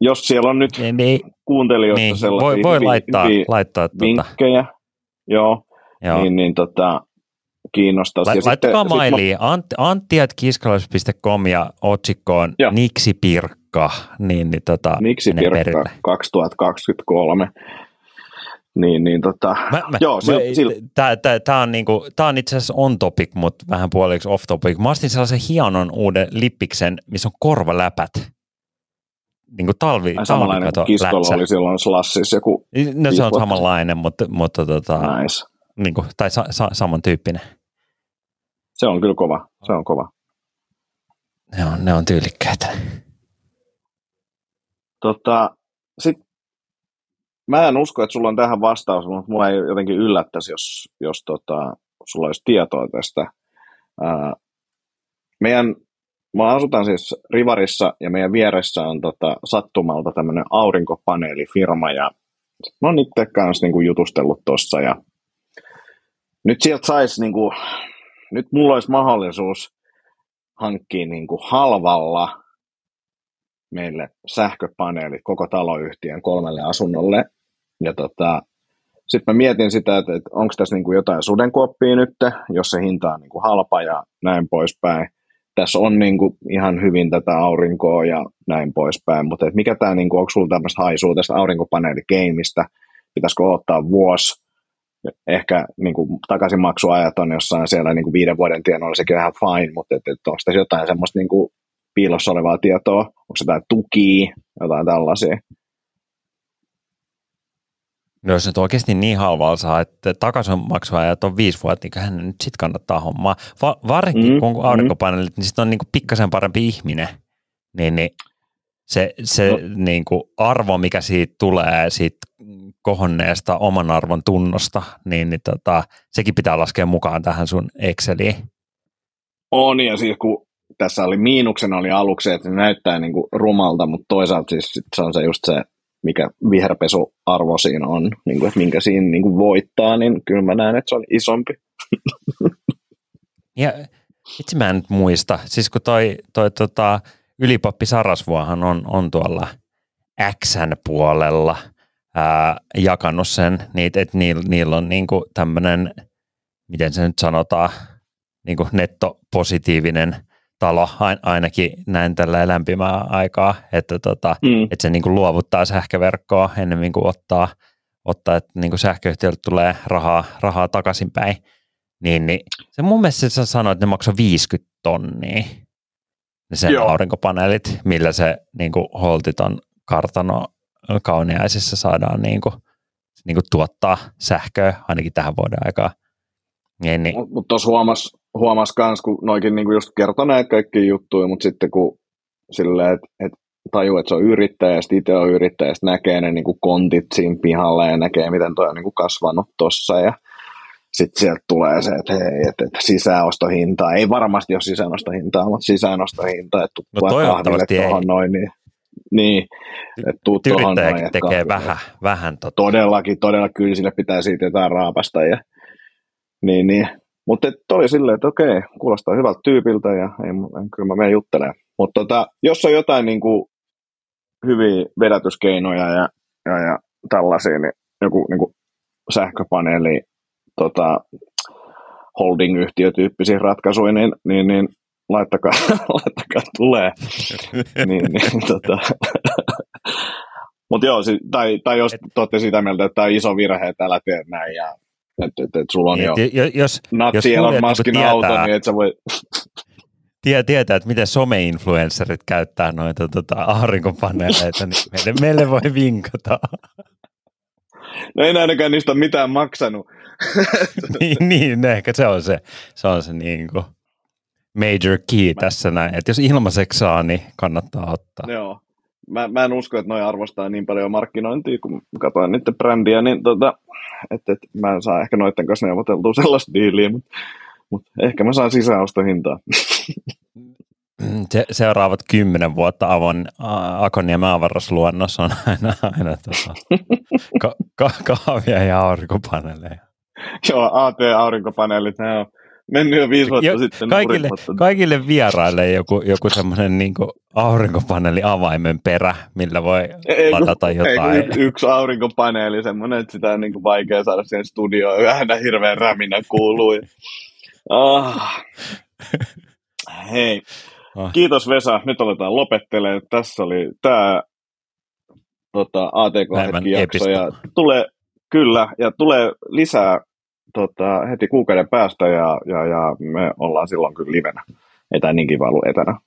jos siellä on nyt ei, ei, kuuntelijoista niin, sellaisia voi, voi hyviä- laittaa, hyviä laittaa tota, vinkkejä, joo, joo. niin, niin tota, kiinnostaisi. La- Ja laittakaa sitten- sit mä- ja otsikkoon Joo. Niksi Pirkka, niin, niin tota, Miksi menee Pirkka perille. 2023? Niin, niin tota, Mä, mä, Joo, sil- sil- Tämä tää, tää on, niinku, tää on itse asiassa on topic, mutta vähän puoliksi off topic. Mä ostin sellaisen hienon uuden lippiksen, missä on korvaläpät. Niin kuin talvi, ai samanlainen kuin Kiskolla oli silloin Slassis joku No se on vuotta samanlainen, mutta, mutta tota, nice. niin kuin, tai sa, sa, samantyyppinen. Se on kyllä kova, se on kova. Ne on, ne on tyylikkäitä. Tota, sit, mä en usko, että sulla on tähän vastaus, mutta mua ei jotenkin yllättäisi, jos, jos tota, sulla olisi tietoa tästä. Ää, meidän, mä asutan siis Rivarissa ja meidän vieressä on tota, sattumalta tämmöinen aurinkopaneelifirma ja mä oon itse kanssa niinku jutustellut tuossa ja nyt sieltä saisi, niinku, nyt mulla olisi mahdollisuus hankkia niinku halvalla meille sähköpaneelit koko taloyhtiön kolmelle asunnolle. Ja tota, sitten mä mietin sitä, että, että onko tässä niinku jotain sudenkuoppia nyt, jos se hinta on niinku halpa ja näin poispäin. Tässä on niinku ihan hyvin tätä aurinkoa ja näin poispäin, mutta et mikä tämä, niinku, onko sulla tämmöistä haisua tästä aurinkopaneelikeimistä, pitäisikö ottaa vuosi, ehkä niinku, takaisinmaksuajat on jossain siellä niinku viiden vuoden tienoilla, sekin on ihan fine, mutta et, et onko tässä jotain semmoista niinku, piilossa olevaa tietoa, onko se jotain tukia, jotain tällaisia. No jos nyt oikeasti niin halvalla saa, että takaisinmaksuajat on viisi vuotta, niin hän nyt sitten kannattaa hommaa. Va- varsinkin Mm, kun on aurinkopaneelit, niin sitten on niinku pikkasen parempi ihminen. Niin, niin se, se No. niinku arvo, mikä siitä tulee siitä kohonneesta oman arvon tunnosta, niin, niin tota, sekin pitää laskea mukaan tähän sun Exceliin. On, ja siis kun tässä oli miinuksena oli aluksi, että se näyttää niin kuin rumalta, mutta toisaalta siis se on se just se, mikä viherpesuarvo siinä on, niin kuin, että minkä siinä niin kuin voittaa, niin kyllä mä näen, että se on isompi. Ja itse mä en nyt muista. Siis kun toi, toi tota, ylipappi Sarasvuohan on, on tuolla Xn puolella ää, jakanut sen, niitä, että niillä, niillä on niinku tämmöinen, miten se nyt sanotaan, niinku nettopositiivinen talo, ainakin näin tällä lämpimää aikaa, että, tota, mm. että se niin kuin luovuttaa sähköverkkoa ennen kuin ottaa, ottaa että niin kuin sähköyhtiölle tulee rahaa, rahaa takaisinpäin. Niin, niin se mun mielestä sä sanoit, että ne maksaa 50 tonnia, sen Joo. aurinkopaneelit, millä se niin kuin holtiton kartano kauniaisissa saadaan niin kuin, niin kuin tuottaa sähköä ainakin tähän vuoden aikaan. Niin, niin. Mutta mut tuossa huomas, huomas kans, kun noikin niinku just kertoi näitä kaikki juttuja, mutta sitten kun silleen, että et tajuu, että se on yrittäjä, ja itse on yrittäjä, ja näkee ne niinku kontit siinä pihalla, ja näkee, miten toi on niinku kasvanut tuossa, ja sitten sieltä tulee se, että hei, että, että sisäänostohintaa, ei varmasti ole sisäänostohintaa, mutta sisäänostohintaa, että no toivottavasti ei. noin, niin niin, että tuu tuohon noin. tekee vähän, vähän tota. Todellakin, todella kyllä sille pitää siitä jotain raapasta. Ja, niin, niin. Mutta oli silleen, että okei, kuulostaa hyvältä tyypiltä ja ei, en, kyllä mä menen juttelemaan. Mutta tota, jos on jotain niin kuin, hyviä vedätyskeinoja ja, ja, ja tällaisia, niin joku niin kuin sähköpaneeli, tota, holding-yhtiötyyppisiä ratkaisuja, niin, niin, niin laittakaa, laittakaa tulee. niin, niin, tota. Mutta joo, tai, tai jos te olette sitä mieltä, että tämä on iso virhe, että älä tee näin, ja että et, et sulla on niin, jo jos, natsi Elon niinku Muskin niin auto, niin et sä voi... Tie, tietää, että miten some-influencerit käyttää noita tota, aurinkopaneeleita, niin meille, meille voi vinkata. No ei ainakaan niistä ole mitään maksanut. niin, niin, ehkä se on se, se, on se niin kuin major key tässä näin, että jos ilmaiseksi saa, niin kannattaa ottaa. Joo. Mä, mä en usko, että noi arvostaa niin paljon markkinointia, kun katsoin niiden brändiä, niin tota, että, että mä en saa ehkä noiden kanssa neuvoteltua sellaista diiliä, mutta, mutta ehkä mä saan sisäostohintaa. Se, seuraavat kymmenen vuotta Avon, Akoniemen avaruusluonnossa on aina, aina tota, ka, ka, kahvia ja aurinkopaneeleja. Joo, AT-aurinkopaneelit, ne on mennyt jo viisi vuotta jo, sitten. Kaikille, kaikille vieraille joku, joku semmoinen niin aurinkopaneeli avaimen perä, millä voi ei, ladata jotain. Ei, y- yksi aurinkopaneeli semmoinen, että sitä on niin vaikea saada siihen studioon. Vähän hirveän räminä kuuluu. Ah. Hei. Ah. Kiitos Vesa. Nyt aletaan lopettelemaan. Tässä oli tämä tota, ATK-hetki-jakso. Ja tulee, kyllä, ja tulee lisää tota, heti kuukauden päästä ja, ja, ja me ollaan silloin kyllä livenä. Ei tämä niin kiva ollut etänä.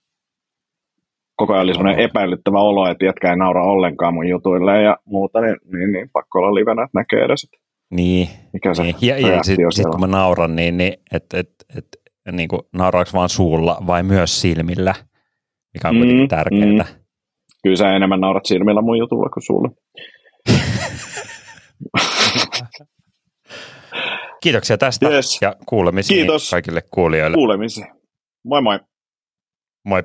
Koko ajan oli semmoinen epäilyttävä olo, että jätkä ei naura ollenkaan mun jutuille ja muuta, niin, niin, niin pakko olla livenä, että näkee edes. Niin. Mikä se niin. Ja, ja sitten sit, kun mä nauran, niin, niin että et, et, niin kuin, nauraanko vaan suulla vai myös silmillä, mikä on mm, kuitenkin tärkeää. Mm. Kyllä sä enemmän naurat silmillä mun jutulla kuin suulla. Kiitoksia tästä yes. ja kuulemisiin Kiitos. kaikille kuulijoille. Kuulemisiin. Moi moi. Moi.